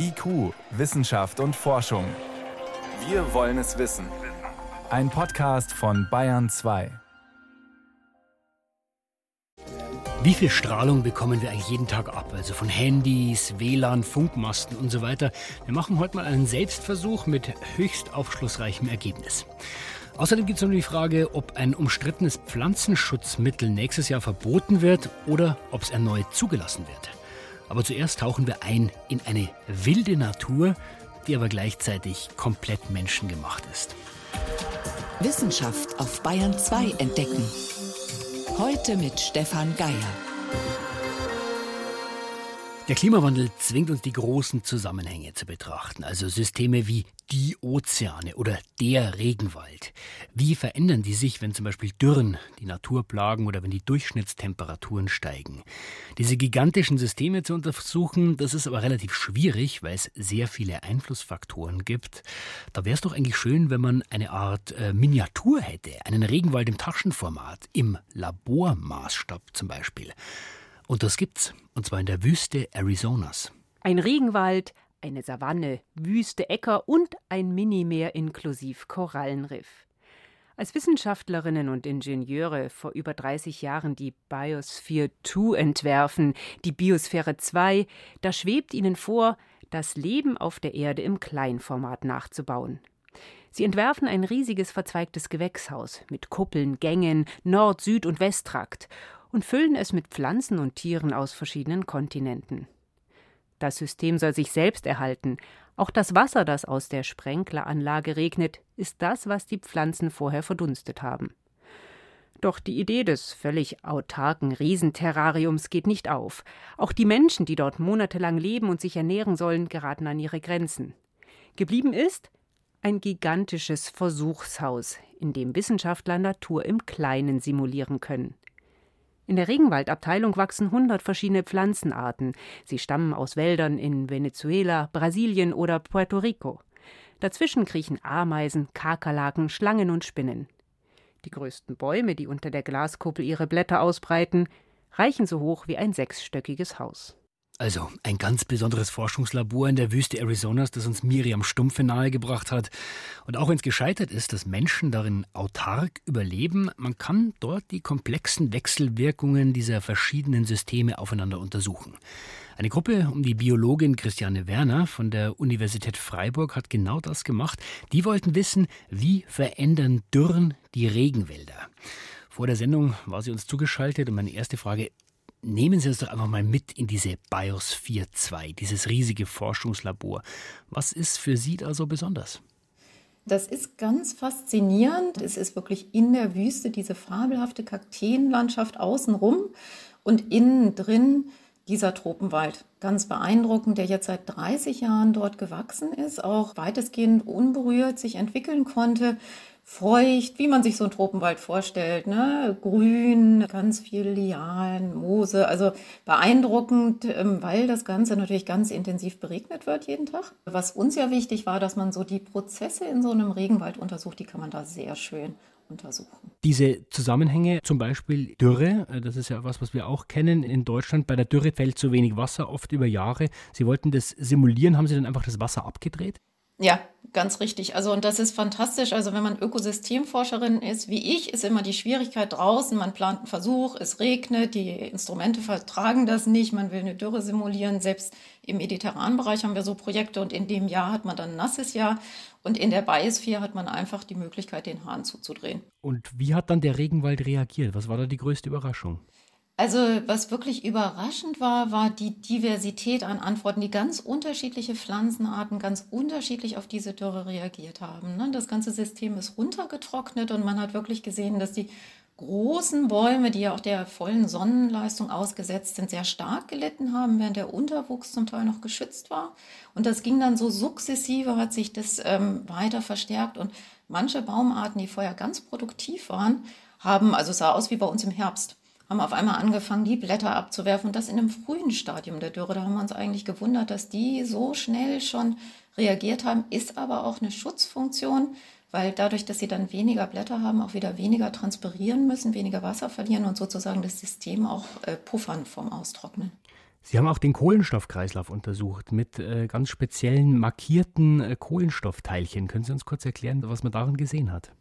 IQ, Wissenschaft und Forschung. Wir wollen es wissen. Ein Podcast von Bayern 2. Wie viel Strahlung bekommen wir eigentlich jeden Tag ab? Also von Handys, WLAN, Funkmasten und so weiter. Wir machen heute mal einen Selbstversuch mit höchst aufschlussreichem Ergebnis. Außerdem gibt es noch die Frage, ob ein umstrittenes Pflanzenschutzmittel nächstes Jahr verboten wird oder ob es erneut zugelassen wird. Aber zuerst tauchen wir ein in eine wilde Natur, die aber gleichzeitig komplett menschengemacht ist. Wissenschaft auf Bayern 2 entdecken. Heute mit Stefan Geier. Der Klimawandel zwingt uns die großen Zusammenhänge zu betrachten, also Systeme wie die Ozeane oder der Regenwald. Wie verändern die sich, wenn zum Beispiel Dürren die Natur plagen oder wenn die Durchschnittstemperaturen steigen? Diese gigantischen Systeme zu untersuchen, das ist aber relativ schwierig, weil es sehr viele Einflussfaktoren gibt. Da wäre es doch eigentlich schön, wenn man eine Art äh, Miniatur hätte, einen Regenwald im Taschenformat, im Labormaßstab zum Beispiel. Und das gibt's, und zwar in der Wüste Arizonas. Ein Regenwald, eine Savanne, Wüste, Äcker und ein Minimeer inklusive Korallenriff. Als Wissenschaftlerinnen und Ingenieure vor über 30 Jahren die Biosphere 2 entwerfen, die Biosphäre 2, da schwebt ihnen vor, das Leben auf der Erde im Kleinformat nachzubauen. Sie entwerfen ein riesiges verzweigtes Gewächshaus mit Kuppeln, Gängen, Nord-, Süd- und Westtrakt und füllen es mit Pflanzen und Tieren aus verschiedenen Kontinenten. Das System soll sich selbst erhalten. Auch das Wasser, das aus der Sprenkleranlage regnet, ist das, was die Pflanzen vorher verdunstet haben. Doch die Idee des völlig autarken Riesenterrariums geht nicht auf. Auch die Menschen, die dort monatelang leben und sich ernähren sollen, geraten an ihre Grenzen. Geblieben ist ein gigantisches Versuchshaus, in dem Wissenschaftler Natur im Kleinen simulieren können. In der Regenwaldabteilung wachsen 100 verschiedene Pflanzenarten. Sie stammen aus Wäldern in Venezuela, Brasilien oder Puerto Rico. Dazwischen kriechen Ameisen, Kakerlaken, Schlangen und Spinnen. Die größten Bäume, die unter der Glaskuppel ihre Blätter ausbreiten, reichen so hoch wie ein sechsstöckiges Haus. Also ein ganz besonderes Forschungslabor in der Wüste Arizonas, das uns Miriam Stumpfe nahegebracht hat. Und auch wenn es gescheitert ist, dass Menschen darin autark überleben, man kann dort die komplexen Wechselwirkungen dieser verschiedenen Systeme aufeinander untersuchen. Eine Gruppe um die Biologin Christiane Werner von der Universität Freiburg hat genau das gemacht. Die wollten wissen, wie verändern Dürren die Regenwälder. Vor der Sendung war sie uns zugeschaltet und meine erste Frage, Nehmen Sie uns doch einfach mal mit in diese Biosphere 2, dieses riesige Forschungslabor. Was ist für Sie da so besonders? Das ist ganz faszinierend. Es ist wirklich in der Wüste diese fabelhafte Kakteenlandschaft außenrum und innen drin dieser Tropenwald. Ganz beeindruckend, der jetzt seit 30 Jahren dort gewachsen ist, auch weitestgehend unberührt sich entwickeln konnte feucht, wie man sich so einen Tropenwald vorstellt, ne? Grün, ganz viel Lianen, Moose, also beeindruckend, ähm, weil das Ganze natürlich ganz intensiv beregnet wird jeden Tag. Was uns ja wichtig war, dass man so die Prozesse in so einem Regenwald untersucht, die kann man da sehr schön untersuchen. Diese Zusammenhänge, zum Beispiel Dürre, äh, das ist ja was, was wir auch kennen in Deutschland. Bei der Dürre fällt zu wenig Wasser, oft über Jahre. Sie wollten das simulieren, haben Sie dann einfach das Wasser abgedreht? Ja, ganz richtig. Also, und das ist fantastisch. Also, wenn man Ökosystemforscherin ist, wie ich, ist immer die Schwierigkeit draußen. Man plant einen Versuch, es regnet, die Instrumente vertragen das nicht, man will eine Dürre simulieren. Selbst im mediterranen Bereich haben wir so Projekte und in dem Jahr hat man dann ein nasses Jahr. Und in der Biosphere hat man einfach die Möglichkeit, den Hahn zuzudrehen. Und wie hat dann der Regenwald reagiert? Was war da die größte Überraschung? Also was wirklich überraschend war, war die Diversität an Antworten, die ganz unterschiedliche Pflanzenarten ganz unterschiedlich auf diese Dürre reagiert haben. Ne? Das ganze System ist runtergetrocknet und man hat wirklich gesehen, dass die großen Bäume, die ja auch der vollen Sonnenleistung ausgesetzt sind, sehr stark gelitten haben, während der Unterwuchs zum Teil noch geschützt war. Und das ging dann so sukzessive, hat sich das ähm, weiter verstärkt. Und manche Baumarten, die vorher ganz produktiv waren, haben, also es sah aus wie bei uns im Herbst, haben auf einmal angefangen, die Blätter abzuwerfen und das in einem frühen Stadium der Dürre. Da haben wir uns eigentlich gewundert, dass die so schnell schon reagiert haben, ist aber auch eine Schutzfunktion, weil dadurch, dass sie dann weniger Blätter haben, auch wieder weniger transpirieren müssen, weniger Wasser verlieren und sozusagen das System auch äh, puffern vom Austrocknen. Sie haben auch den Kohlenstoffkreislauf untersucht mit äh, ganz speziellen markierten äh, Kohlenstoffteilchen. Können Sie uns kurz erklären, was man darin gesehen hat?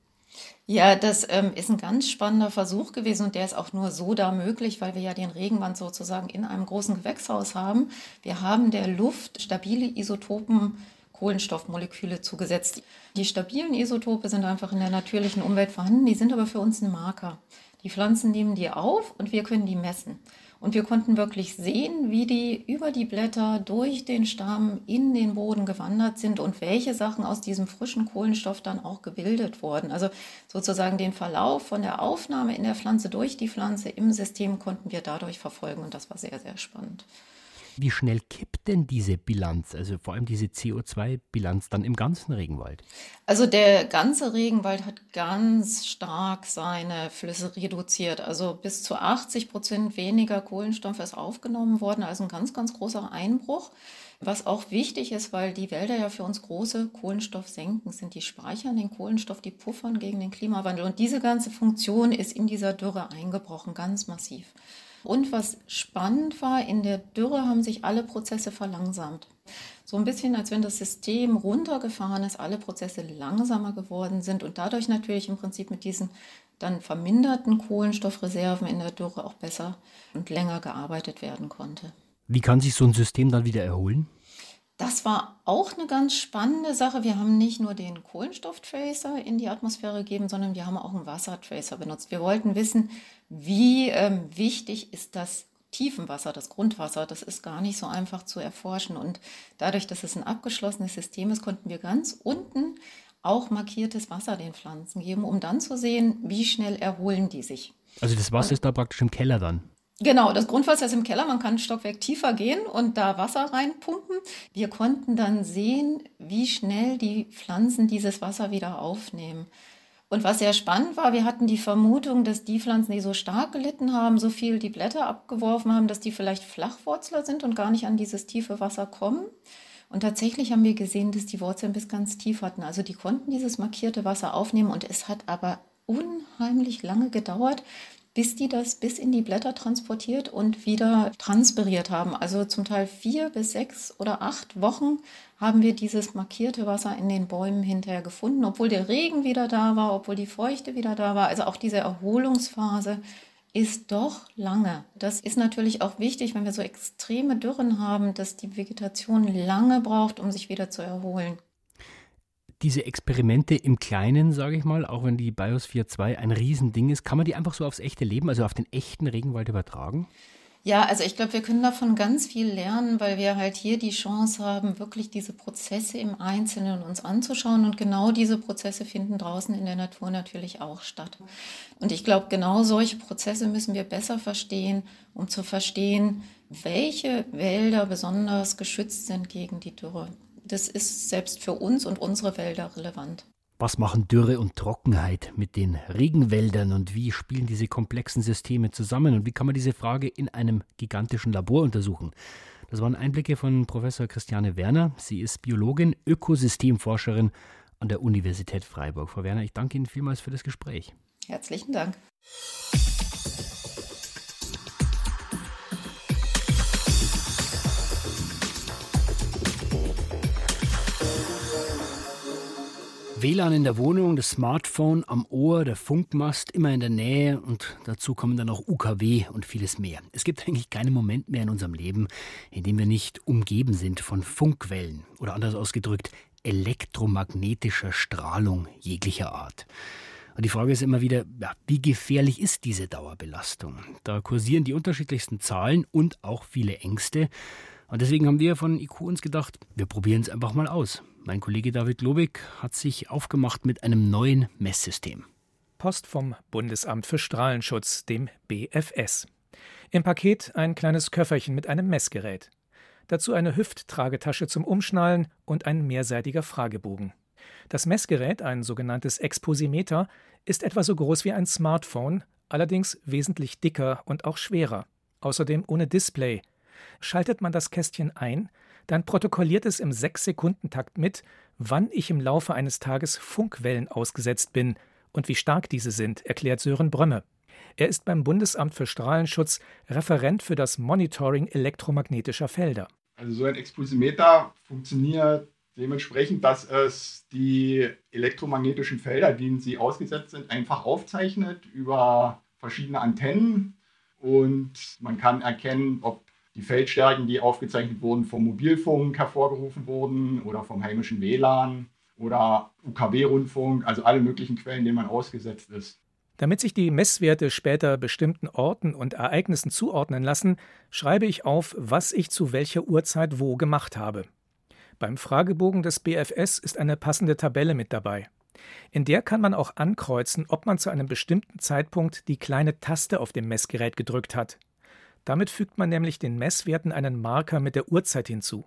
Ja, das ähm, ist ein ganz spannender Versuch gewesen und der ist auch nur so da möglich, weil wir ja den Regenwand sozusagen in einem großen Gewächshaus haben. Wir haben der Luft stabile Isotopen Kohlenstoffmoleküle zugesetzt. Die stabilen Isotope sind einfach in der natürlichen Umwelt vorhanden, die sind aber für uns ein Marker. Die Pflanzen nehmen die auf und wir können die messen. Und wir konnten wirklich sehen, wie die über die Blätter durch den Stamm in den Boden gewandert sind und welche Sachen aus diesem frischen Kohlenstoff dann auch gebildet wurden. Also sozusagen den Verlauf von der Aufnahme in der Pflanze durch die Pflanze im System konnten wir dadurch verfolgen und das war sehr, sehr spannend. Wie schnell kippt denn diese Bilanz, also vor allem diese CO2-Bilanz dann im ganzen Regenwald? Also der ganze Regenwald hat ganz stark seine Flüsse reduziert. Also bis zu 80 Prozent weniger Kohlenstoff ist aufgenommen worden, also ein ganz, ganz großer Einbruch. Was auch wichtig ist, weil die Wälder ja für uns große Kohlenstoffsenken sind. Die speichern den Kohlenstoff, die puffern gegen den Klimawandel. Und diese ganze Funktion ist in dieser Dürre eingebrochen, ganz massiv. Und was spannend war, in der Dürre haben sich alle Prozesse verlangsamt. So ein bisschen, als wenn das System runtergefahren ist, alle Prozesse langsamer geworden sind und dadurch natürlich im Prinzip mit diesen dann verminderten Kohlenstoffreserven in der Dürre auch besser und länger gearbeitet werden konnte. Wie kann sich so ein System dann wieder erholen? Das war auch eine ganz spannende Sache. Wir haben nicht nur den Kohlenstofftracer in die Atmosphäre gegeben, sondern wir haben auch einen Wassertracer benutzt. Wir wollten wissen, wie ähm, wichtig ist das Tiefenwasser, das Grundwasser. Das ist gar nicht so einfach zu erforschen. Und dadurch, dass es ein abgeschlossenes System ist, konnten wir ganz unten auch markiertes Wasser den Pflanzen geben, um dann zu sehen, wie schnell erholen die sich. Also das Wasser ist da praktisch im Keller dann. Genau, das Grundwasser ist im Keller. Man kann ein Stockwerk tiefer gehen und da Wasser reinpumpen. Wir konnten dann sehen, wie schnell die Pflanzen dieses Wasser wieder aufnehmen. Und was sehr spannend war, wir hatten die Vermutung, dass die Pflanzen, die so stark gelitten haben, so viel die Blätter abgeworfen haben, dass die vielleicht Flachwurzler sind und gar nicht an dieses tiefe Wasser kommen. Und tatsächlich haben wir gesehen, dass die Wurzeln bis ganz tief hatten. Also die konnten dieses markierte Wasser aufnehmen und es hat aber unheimlich lange gedauert, bis die das bis in die Blätter transportiert und wieder transpiriert haben. Also zum Teil vier bis sechs oder acht Wochen haben wir dieses markierte Wasser in den Bäumen hinterher gefunden, obwohl der Regen wieder da war, obwohl die Feuchte wieder da war. Also auch diese Erholungsphase ist doch lange. Das ist natürlich auch wichtig, wenn wir so extreme Dürren haben, dass die Vegetation lange braucht, um sich wieder zu erholen diese Experimente im Kleinen, sage ich mal, auch wenn die Biosphere 2 ein Riesending ist, kann man die einfach so aufs echte Leben, also auf den echten Regenwald übertragen? Ja, also ich glaube, wir können davon ganz viel lernen, weil wir halt hier die Chance haben, wirklich diese Prozesse im Einzelnen uns anzuschauen. Und genau diese Prozesse finden draußen in der Natur natürlich auch statt. Und ich glaube, genau solche Prozesse müssen wir besser verstehen, um zu verstehen, welche Wälder besonders geschützt sind gegen die Dürre das ist selbst für uns und unsere Wälder relevant. Was machen Dürre und Trockenheit mit den Regenwäldern und wie spielen diese komplexen Systeme zusammen und wie kann man diese Frage in einem gigantischen Labor untersuchen? Das waren Einblicke von Professor Christiane Werner. Sie ist Biologin, Ökosystemforscherin an der Universität Freiburg. Frau Werner, ich danke Ihnen vielmals für das Gespräch. Herzlichen Dank. WLAN in der Wohnung, das Smartphone am Ohr, der Funkmast immer in der Nähe und dazu kommen dann auch UKW und vieles mehr. Es gibt eigentlich keinen Moment mehr in unserem Leben, in dem wir nicht umgeben sind von Funkwellen oder anders ausgedrückt elektromagnetischer Strahlung jeglicher Art. Und die Frage ist immer wieder, ja, wie gefährlich ist diese Dauerbelastung? Da kursieren die unterschiedlichsten Zahlen und auch viele Ängste. Und deswegen haben wir von IQ uns gedacht, wir probieren es einfach mal aus. Mein Kollege David Lobig hat sich aufgemacht mit einem neuen Messsystem. Post vom Bundesamt für Strahlenschutz, dem BFS. Im Paket ein kleines Köfferchen mit einem Messgerät. Dazu eine Hüfttragetasche zum Umschnallen und ein mehrseitiger Fragebogen. Das Messgerät, ein sogenanntes Exposimeter, ist etwa so groß wie ein Smartphone, allerdings wesentlich dicker und auch schwerer. Außerdem ohne Display. Schaltet man das Kästchen ein, dann protokolliert es im 6-Sekunden-Takt mit, wann ich im Laufe eines Tages Funkwellen ausgesetzt bin und wie stark diese sind, erklärt Sören Brömme. Er ist beim Bundesamt für Strahlenschutz Referent für das Monitoring elektromagnetischer Felder. Also so ein Exposimeter funktioniert dementsprechend, dass es die elektromagnetischen Felder, denen sie ausgesetzt sind, einfach aufzeichnet über verschiedene Antennen und man kann erkennen, ob die Feldstärken, die aufgezeichnet wurden, vom Mobilfunk hervorgerufen wurden oder vom heimischen WLAN oder UKW-Rundfunk, also alle möglichen Quellen, denen man ausgesetzt ist. Damit sich die Messwerte später bestimmten Orten und Ereignissen zuordnen lassen, schreibe ich auf, was ich zu welcher Uhrzeit wo gemacht habe. Beim Fragebogen des BFS ist eine passende Tabelle mit dabei. In der kann man auch ankreuzen, ob man zu einem bestimmten Zeitpunkt die kleine Taste auf dem Messgerät gedrückt hat. Damit fügt man nämlich den Messwerten einen Marker mit der Uhrzeit hinzu.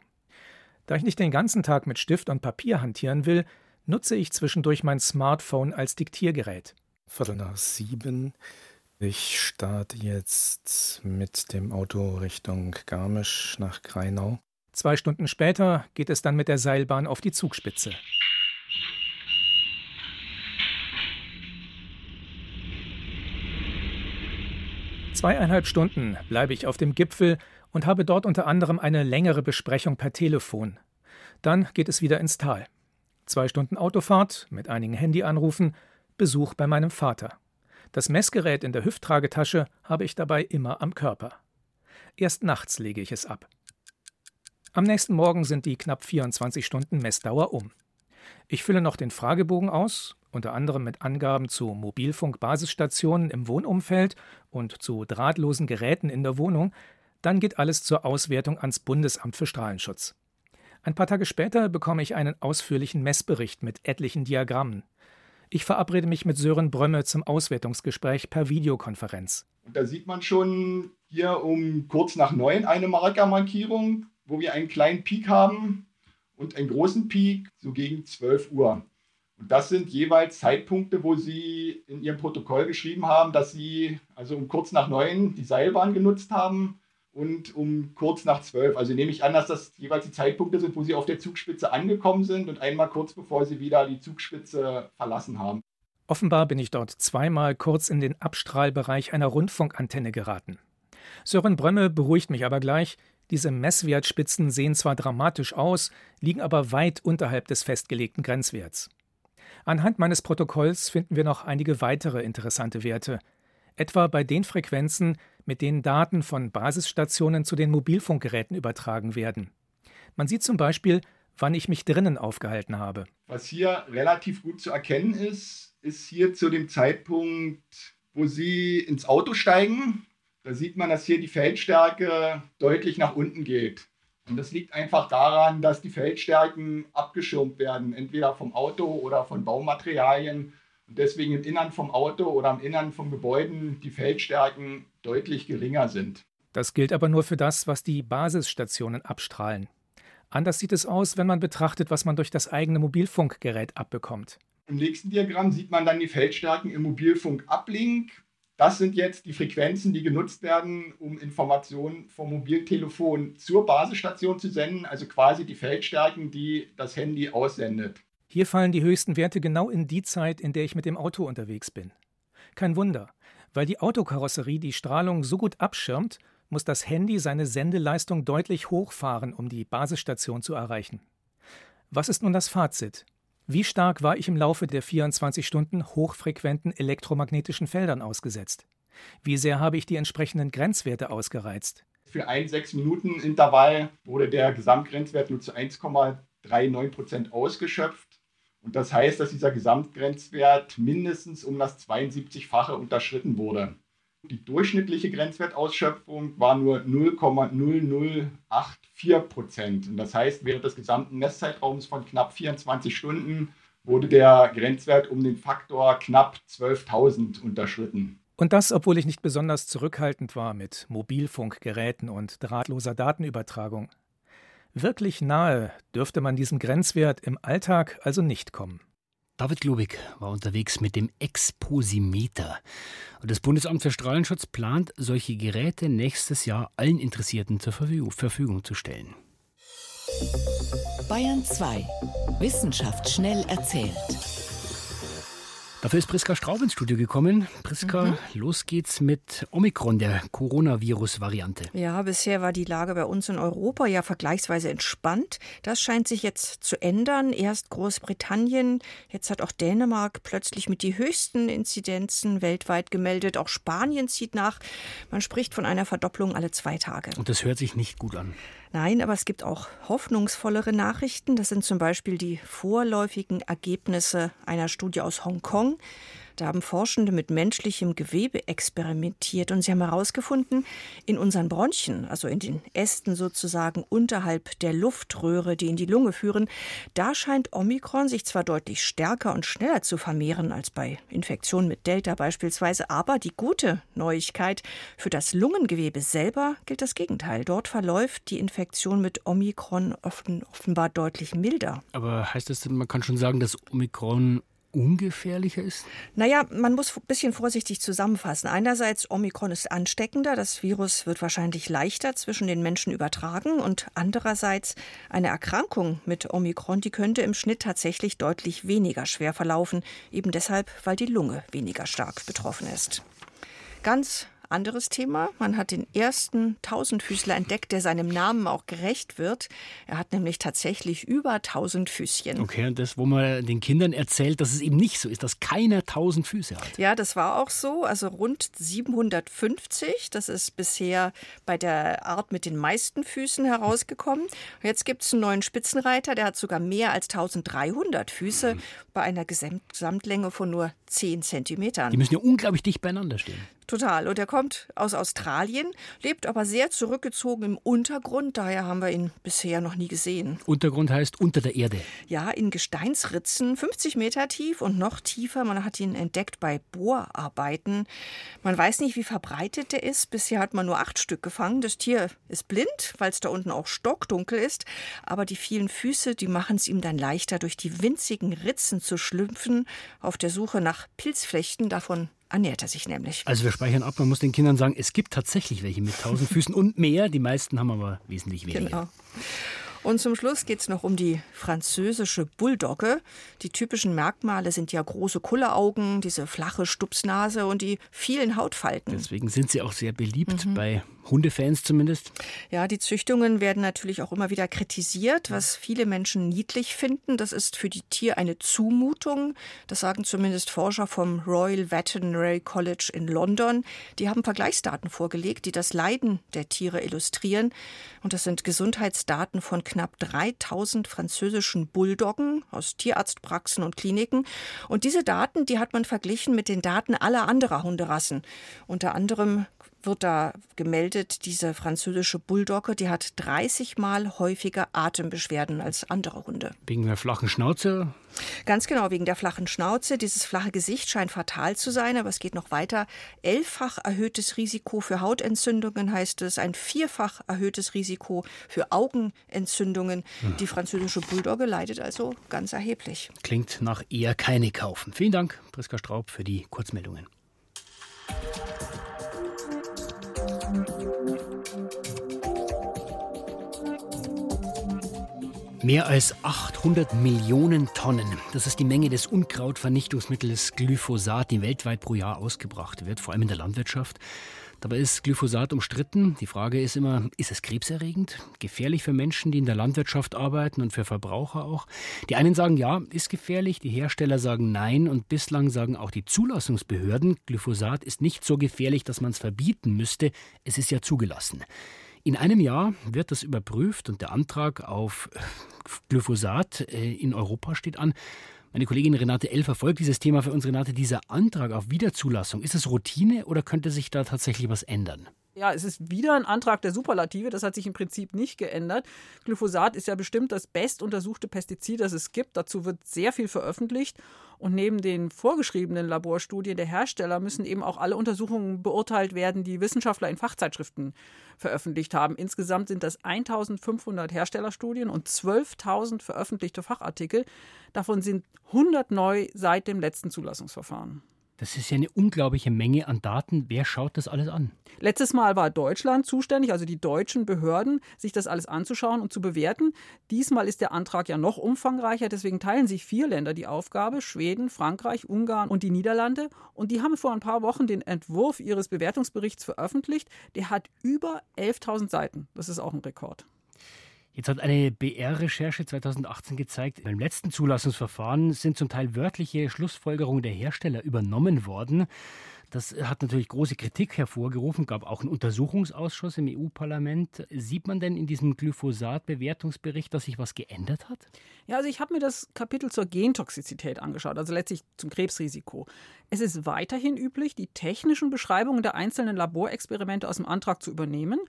Da ich nicht den ganzen Tag mit Stift und Papier hantieren will, nutze ich zwischendurch mein Smartphone als Diktiergerät. Viertel nach sieben. Ich starte jetzt mit dem Auto Richtung Garmisch nach Greinau. Zwei Stunden später geht es dann mit der Seilbahn auf die Zugspitze. Zweieinhalb Stunden bleibe ich auf dem Gipfel und habe dort unter anderem eine längere Besprechung per Telefon. Dann geht es wieder ins Tal. Zwei Stunden Autofahrt mit einigen Handyanrufen Besuch bei meinem Vater. Das Messgerät in der Hüfttragetasche habe ich dabei immer am Körper. Erst nachts lege ich es ab. Am nächsten Morgen sind die knapp 24 Stunden Messdauer um. Ich fülle noch den Fragebogen aus, unter anderem mit Angaben zu Mobilfunkbasisstationen im Wohnumfeld und zu drahtlosen Geräten in der Wohnung, dann geht alles zur Auswertung ans Bundesamt für Strahlenschutz. Ein paar Tage später bekomme ich einen ausführlichen Messbericht mit etlichen Diagrammen. Ich verabrede mich mit Sören Brömme zum Auswertungsgespräch per Videokonferenz. Da sieht man schon hier um kurz nach neun eine Markermarkierung, wo wir einen kleinen Peak haben und einen großen Peak so gegen 12 Uhr. Und das sind jeweils Zeitpunkte, wo Sie in Ihrem Protokoll geschrieben haben, dass Sie also um kurz nach neun die Seilbahn genutzt haben und um kurz nach zwölf. Also nehme ich an, dass das jeweils die Zeitpunkte sind, wo sie auf der Zugspitze angekommen sind und einmal kurz bevor sie wieder die Zugspitze verlassen haben. Offenbar bin ich dort zweimal kurz in den Abstrahlbereich einer Rundfunkantenne geraten. Sören Brömme beruhigt mich aber gleich. Diese Messwertspitzen sehen zwar dramatisch aus, liegen aber weit unterhalb des festgelegten Grenzwerts. Anhand meines Protokolls finden wir noch einige weitere interessante Werte, etwa bei den Frequenzen, mit denen Daten von Basisstationen zu den Mobilfunkgeräten übertragen werden. Man sieht zum Beispiel, wann ich mich drinnen aufgehalten habe. Was hier relativ gut zu erkennen ist, ist hier zu dem Zeitpunkt, wo Sie ins Auto steigen. Da sieht man, dass hier die Feldstärke deutlich nach unten geht. Und das liegt einfach daran, dass die Feldstärken abgeschirmt werden, entweder vom Auto oder von Baumaterialien und deswegen im Innern vom Auto oder im Innern von Gebäuden die Feldstärken deutlich geringer sind. Das gilt aber nur für das, was die Basisstationen abstrahlen. Anders sieht es aus, wenn man betrachtet, was man durch das eigene Mobilfunkgerät abbekommt. Im nächsten Diagramm sieht man dann die Feldstärken im Mobilfunk-Uplink. Das sind jetzt die Frequenzen, die genutzt werden, um Informationen vom Mobiltelefon zur Basisstation zu senden, also quasi die Feldstärken, die das Handy aussendet. Hier fallen die höchsten Werte genau in die Zeit, in der ich mit dem Auto unterwegs bin. Kein Wunder, weil die Autokarosserie die Strahlung so gut abschirmt, muss das Handy seine Sendeleistung deutlich hochfahren, um die Basisstation zu erreichen. Was ist nun das Fazit? Wie stark war ich im Laufe der 24 Stunden hochfrequenten elektromagnetischen Feldern ausgesetzt? Wie sehr habe ich die entsprechenden Grenzwerte ausgereizt? Für ein 6-Minuten-Intervall wurde der Gesamtgrenzwert nur zu 1,39 Prozent ausgeschöpft. Und das heißt, dass dieser Gesamtgrenzwert mindestens um das 72-fache unterschritten wurde. Die durchschnittliche Grenzwertausschöpfung war nur 0,0084 Prozent. Und das heißt, während des gesamten Messzeitraums von knapp 24 Stunden wurde der Grenzwert um den Faktor knapp 12.000 unterschritten. Und das, obwohl ich nicht besonders zurückhaltend war mit Mobilfunkgeräten und drahtloser Datenübertragung. Wirklich nahe dürfte man diesem Grenzwert im Alltag also nicht kommen. David Glubig war unterwegs mit dem Exposimeter. Und das Bundesamt für Strahlenschutz plant, solche Geräte nächstes Jahr allen Interessierten zur Verfügung zu stellen. Bayern 2. Wissenschaft schnell erzählt. Dafür ist Priska Straub ins Studio gekommen. Priska, mhm. los geht's mit Omikron, der Coronavirus-Variante. Ja, bisher war die Lage bei uns in Europa ja vergleichsweise entspannt. Das scheint sich jetzt zu ändern. Erst Großbritannien, jetzt hat auch Dänemark plötzlich mit die höchsten Inzidenzen weltweit gemeldet. Auch Spanien zieht nach. Man spricht von einer Verdopplung alle zwei Tage. Und das hört sich nicht gut an. Nein, aber es gibt auch hoffnungsvollere Nachrichten. Das sind zum Beispiel die vorläufigen Ergebnisse einer Studie aus Hongkong. Da haben Forschende mit menschlichem Gewebe experimentiert und sie haben herausgefunden, in unseren Bronchien, also in den Ästen sozusagen unterhalb der Luftröhre, die in die Lunge führen, da scheint Omikron sich zwar deutlich stärker und schneller zu vermehren als bei Infektionen mit Delta beispielsweise, aber die gute Neuigkeit, für das Lungengewebe selber gilt das Gegenteil. Dort verläuft die Infektion mit Omikron offenbar deutlich milder. Aber heißt das, man kann schon sagen, dass Omikron ungefährlicher ist? Naja, man muss ein bisschen vorsichtig zusammenfassen. Einerseits, Omikron ist ansteckender, das Virus wird wahrscheinlich leichter zwischen den Menschen übertragen und andererseits eine Erkrankung mit Omikron, die könnte im Schnitt tatsächlich deutlich weniger schwer verlaufen, eben deshalb, weil die Lunge weniger stark betroffen ist. Ganz anderes Thema. Man hat den ersten Tausendfüßler entdeckt, der seinem Namen auch gerecht wird. Er hat nämlich tatsächlich über tausend Füßchen. Okay, und das, wo man den Kindern erzählt, dass es eben nicht so ist, dass keiner tausend Füße hat. Ja, das war auch so. Also rund 750. Das ist bisher bei der Art mit den meisten Füßen herausgekommen. Jetzt gibt es einen neuen Spitzenreiter, der hat sogar mehr als 1300 Füße mhm. bei einer Gesamtlänge von nur 10 Zentimetern. Die müssen ja unglaublich dicht beieinander stehen. Total. Und er kommt aus Australien, lebt aber sehr zurückgezogen im Untergrund. Daher haben wir ihn bisher noch nie gesehen. Untergrund heißt unter der Erde. Ja, in Gesteinsritzen, 50 Meter tief und noch tiefer. Man hat ihn entdeckt bei Bohrarbeiten. Man weiß nicht, wie verbreitet er ist. Bisher hat man nur acht Stück gefangen. Das Tier ist blind, weil es da unten auch stockdunkel ist. Aber die vielen Füße, die machen es ihm dann leichter, durch die winzigen Ritzen zu schlüpfen, auf der Suche nach Pilzflechten. Davon ernährt er sich nämlich. Also wir speichern ab, man muss den Kindern sagen, es gibt tatsächlich welche mit tausend Füßen und mehr. Die meisten haben aber wesentlich weniger. Genau. Und zum Schluss geht es noch um die französische Bulldogge. Die typischen Merkmale sind ja große Kulleraugen, diese flache Stupsnase und die vielen Hautfalten. Deswegen sind sie auch sehr beliebt mhm. bei Hundefans zumindest. Ja, die Züchtungen werden natürlich auch immer wieder kritisiert, was viele Menschen niedlich finden. Das ist für die Tier eine Zumutung. Das sagen zumindest Forscher vom Royal Veterinary College in London. Die haben Vergleichsdaten vorgelegt, die das Leiden der Tiere illustrieren. Und das sind Gesundheitsdaten von knapp 3000 französischen Bulldoggen aus Tierarztpraxen und Kliniken. Und diese Daten, die hat man verglichen mit den Daten aller anderer Hunderassen. Unter anderem wird da gemeldet, diese französische Bulldogge, die hat 30 Mal häufiger Atembeschwerden als andere Hunde. Wegen der flachen Schnauze? Ganz genau, wegen der flachen Schnauze. Dieses flache Gesicht scheint fatal zu sein, aber es geht noch weiter. Elffach erhöhtes Risiko für Hautentzündungen heißt es, ein vierfach erhöhtes Risiko für Augenentzündungen. Hm. Die französische Bulldogge leidet also ganz erheblich. Klingt nach eher keine kaufen. Vielen Dank, Priska Straub, für die Kurzmeldungen. Mehr als 800 Millionen Tonnen. Das ist die Menge des Unkrautvernichtungsmittels Glyphosat, die weltweit pro Jahr ausgebracht wird, vor allem in der Landwirtschaft. Dabei ist Glyphosat umstritten. Die Frage ist immer, ist es krebserregend? Gefährlich für Menschen, die in der Landwirtschaft arbeiten und für Verbraucher auch? Die einen sagen ja, ist gefährlich, die Hersteller sagen nein und bislang sagen auch die Zulassungsbehörden, Glyphosat ist nicht so gefährlich, dass man es verbieten müsste. Es ist ja zugelassen. In einem Jahr wird das überprüft und der Antrag auf Glyphosat äh, in Europa steht an. Meine Kollegin Renate L. verfolgt dieses Thema für uns. Renate, dieser Antrag auf Wiederzulassung, ist es Routine oder könnte sich da tatsächlich was ändern? Ja, es ist wieder ein Antrag der Superlative. Das hat sich im Prinzip nicht geändert. Glyphosat ist ja bestimmt das bestuntersuchte Pestizid, das es gibt. Dazu wird sehr viel veröffentlicht. Und neben den vorgeschriebenen Laborstudien der Hersteller müssen eben auch alle Untersuchungen beurteilt werden, die Wissenschaftler in Fachzeitschriften veröffentlicht haben. Insgesamt sind das 1500 Herstellerstudien und 12.000 veröffentlichte Fachartikel. Davon sind 100 neu seit dem letzten Zulassungsverfahren. Das ist ja eine unglaubliche Menge an Daten. Wer schaut das alles an? Letztes Mal war Deutschland zuständig, also die deutschen Behörden, sich das alles anzuschauen und zu bewerten. Diesmal ist der Antrag ja noch umfangreicher, deswegen teilen sich vier Länder die Aufgabe: Schweden, Frankreich, Ungarn und die Niederlande. Und die haben vor ein paar Wochen den Entwurf ihres Bewertungsberichts veröffentlicht. Der hat über 11.000 Seiten. Das ist auch ein Rekord. Jetzt hat eine BR-Recherche 2018 gezeigt, beim letzten Zulassungsverfahren sind zum Teil wörtliche Schlussfolgerungen der Hersteller übernommen worden. Das hat natürlich große Kritik hervorgerufen, gab auch einen Untersuchungsausschuss im EU-Parlament. Sieht man denn in diesem Glyphosat-Bewertungsbericht, dass sich was geändert hat? Ja, also ich habe mir das Kapitel zur Gentoxizität angeschaut, also letztlich zum Krebsrisiko. Es ist weiterhin üblich, die technischen Beschreibungen der einzelnen Laborexperimente aus dem Antrag zu übernehmen.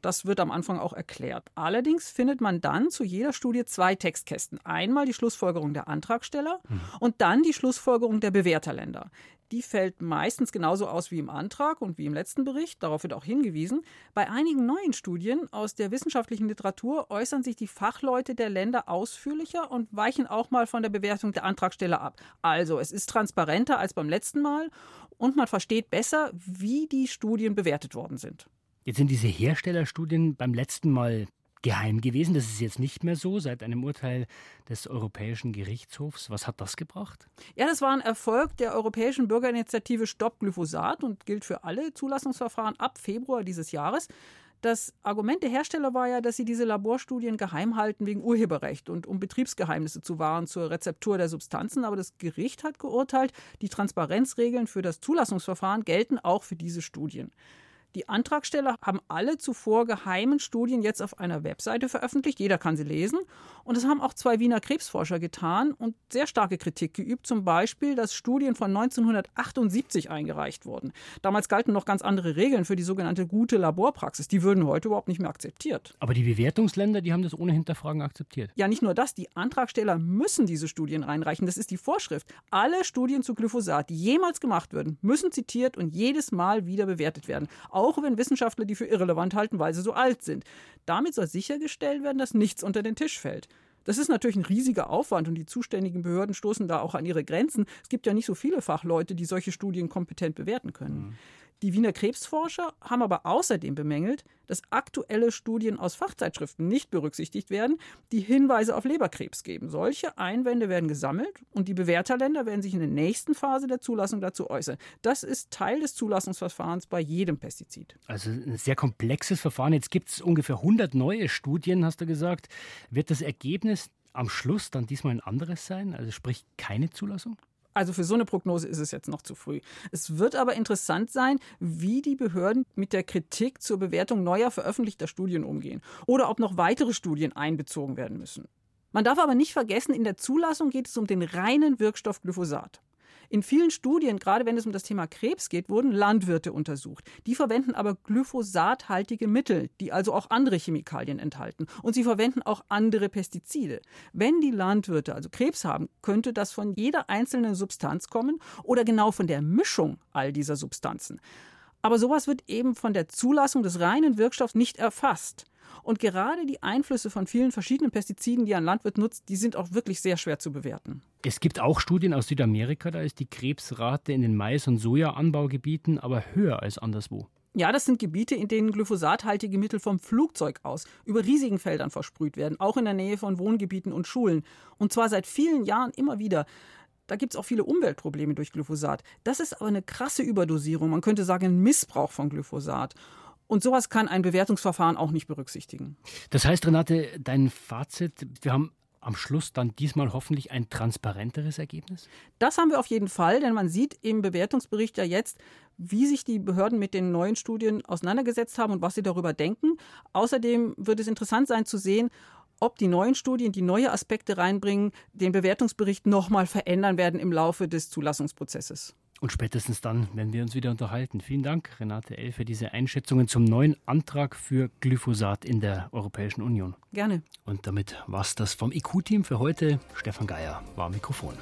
Das wird am Anfang auch erklärt. Allerdings findet man dann zu jeder Studie zwei Textkästen. Einmal die Schlussfolgerung der Antragsteller mhm. und dann die Schlussfolgerung der Bewerterländer. Die fällt meistens genauso aus wie im Antrag und wie im letzten Bericht. Darauf wird auch hingewiesen. Bei einigen neuen Studien aus der wissenschaftlichen Literatur äußern sich die Fachleute der Länder ausführlicher und weichen auch mal von der Bewertung der Antragsteller ab. Also es ist transparenter als beim letzten Mal und man versteht besser, wie die Studien bewertet worden sind. Jetzt sind diese Herstellerstudien beim letzten Mal geheim gewesen. Das ist jetzt nicht mehr so seit einem Urteil des Europäischen Gerichtshofs. Was hat das gebracht? Ja, das war ein Erfolg der Europäischen Bürgerinitiative Stopp Glyphosat und gilt für alle Zulassungsverfahren ab Februar dieses Jahres. Das Argument der Hersteller war ja, dass sie diese Laborstudien geheim halten wegen Urheberrecht und um Betriebsgeheimnisse zu wahren zur Rezeptur der Substanzen. Aber das Gericht hat geurteilt, die Transparenzregeln für das Zulassungsverfahren gelten auch für diese Studien. Die Antragsteller haben alle zuvor geheimen Studien jetzt auf einer Webseite veröffentlicht. Jeder kann sie lesen. Und das haben auch zwei Wiener Krebsforscher getan und sehr starke Kritik geübt. Zum Beispiel, dass Studien von 1978 eingereicht wurden. Damals galten noch ganz andere Regeln für die sogenannte gute Laborpraxis. Die würden heute überhaupt nicht mehr akzeptiert. Aber die Bewertungsländer, die haben das ohne Hinterfragen akzeptiert. Ja, nicht nur das. Die Antragsteller müssen diese Studien reinreichen. Das ist die Vorschrift. Alle Studien zu Glyphosat, die jemals gemacht würden, müssen zitiert und jedes Mal wieder bewertet werden auch wenn Wissenschaftler die für irrelevant halten, weil sie so alt sind. Damit soll sichergestellt werden, dass nichts unter den Tisch fällt. Das ist natürlich ein riesiger Aufwand und die zuständigen Behörden stoßen da auch an ihre Grenzen. Es gibt ja nicht so viele Fachleute, die solche Studien kompetent bewerten können. Mhm. Die Wiener Krebsforscher haben aber außerdem bemängelt, dass aktuelle Studien aus Fachzeitschriften nicht berücksichtigt werden, die Hinweise auf Leberkrebs geben. Solche Einwände werden gesammelt und die Bewerterländer werden sich in der nächsten Phase der Zulassung dazu äußern. Das ist Teil des Zulassungsverfahrens bei jedem Pestizid. Also ein sehr komplexes Verfahren. Jetzt gibt es ungefähr 100 neue Studien, hast du gesagt. Wird das Ergebnis am Schluss dann diesmal ein anderes sein? Also sprich keine Zulassung? Also für so eine Prognose ist es jetzt noch zu früh. Es wird aber interessant sein, wie die Behörden mit der Kritik zur Bewertung neuer veröffentlichter Studien umgehen oder ob noch weitere Studien einbezogen werden müssen. Man darf aber nicht vergessen, in der Zulassung geht es um den reinen Wirkstoff Glyphosat. In vielen Studien, gerade wenn es um das Thema Krebs geht, wurden Landwirte untersucht. Die verwenden aber glyphosathaltige Mittel, die also auch andere Chemikalien enthalten. Und sie verwenden auch andere Pestizide. Wenn die Landwirte also Krebs haben, könnte das von jeder einzelnen Substanz kommen oder genau von der Mischung all dieser Substanzen. Aber sowas wird eben von der Zulassung des reinen Wirkstoffs nicht erfasst. Und gerade die Einflüsse von vielen verschiedenen Pestiziden, die ein Landwirt nutzt, die sind auch wirklich sehr schwer zu bewerten. Es gibt auch Studien aus Südamerika, da ist die Krebsrate in den Mais- und Sojaanbaugebieten aber höher als anderswo. Ja, das sind Gebiete, in denen glyphosathaltige Mittel vom Flugzeug aus über riesigen Feldern versprüht werden, auch in der Nähe von Wohngebieten und Schulen. Und zwar seit vielen Jahren immer wieder. Da gibt es auch viele Umweltprobleme durch Glyphosat. Das ist aber eine krasse Überdosierung. Man könnte sagen, ein Missbrauch von Glyphosat. Und sowas kann ein Bewertungsverfahren auch nicht berücksichtigen. Das heißt, Renate, dein Fazit, wir haben am Schluss dann diesmal hoffentlich ein transparenteres Ergebnis? Das haben wir auf jeden Fall, denn man sieht im Bewertungsbericht ja jetzt, wie sich die Behörden mit den neuen Studien auseinandergesetzt haben und was sie darüber denken. Außerdem wird es interessant sein zu sehen, ob die neuen Studien, die neue Aspekte reinbringen, den Bewertungsbericht nochmal verändern werden im Laufe des Zulassungsprozesses. Und spätestens dann werden wir uns wieder unterhalten. Vielen Dank, Renate L., für diese Einschätzungen zum neuen Antrag für Glyphosat in der Europäischen Union. Gerne. Und damit war es das vom IQ-Team für heute. Stefan Geier war Mikrofon.